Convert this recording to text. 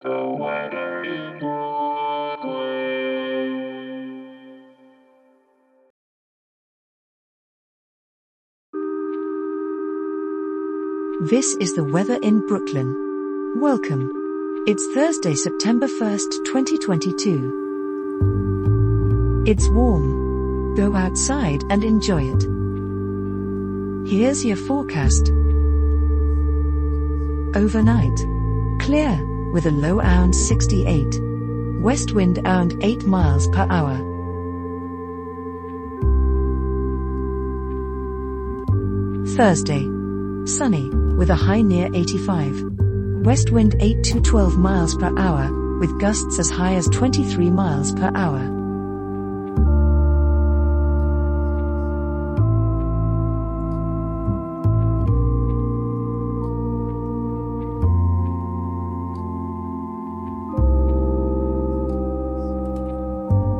This is the weather in Brooklyn. Welcome. It's Thursday, September 1st, 2022. It's warm. Go outside and enjoy it. Here's your forecast. Overnight. Clear, with a low around 68. West wind around 8 miles per hour. Thursday. Sunny, with a high near 85. West wind 8 to 12 miles per hour, with gusts as high as 23 miles per hour.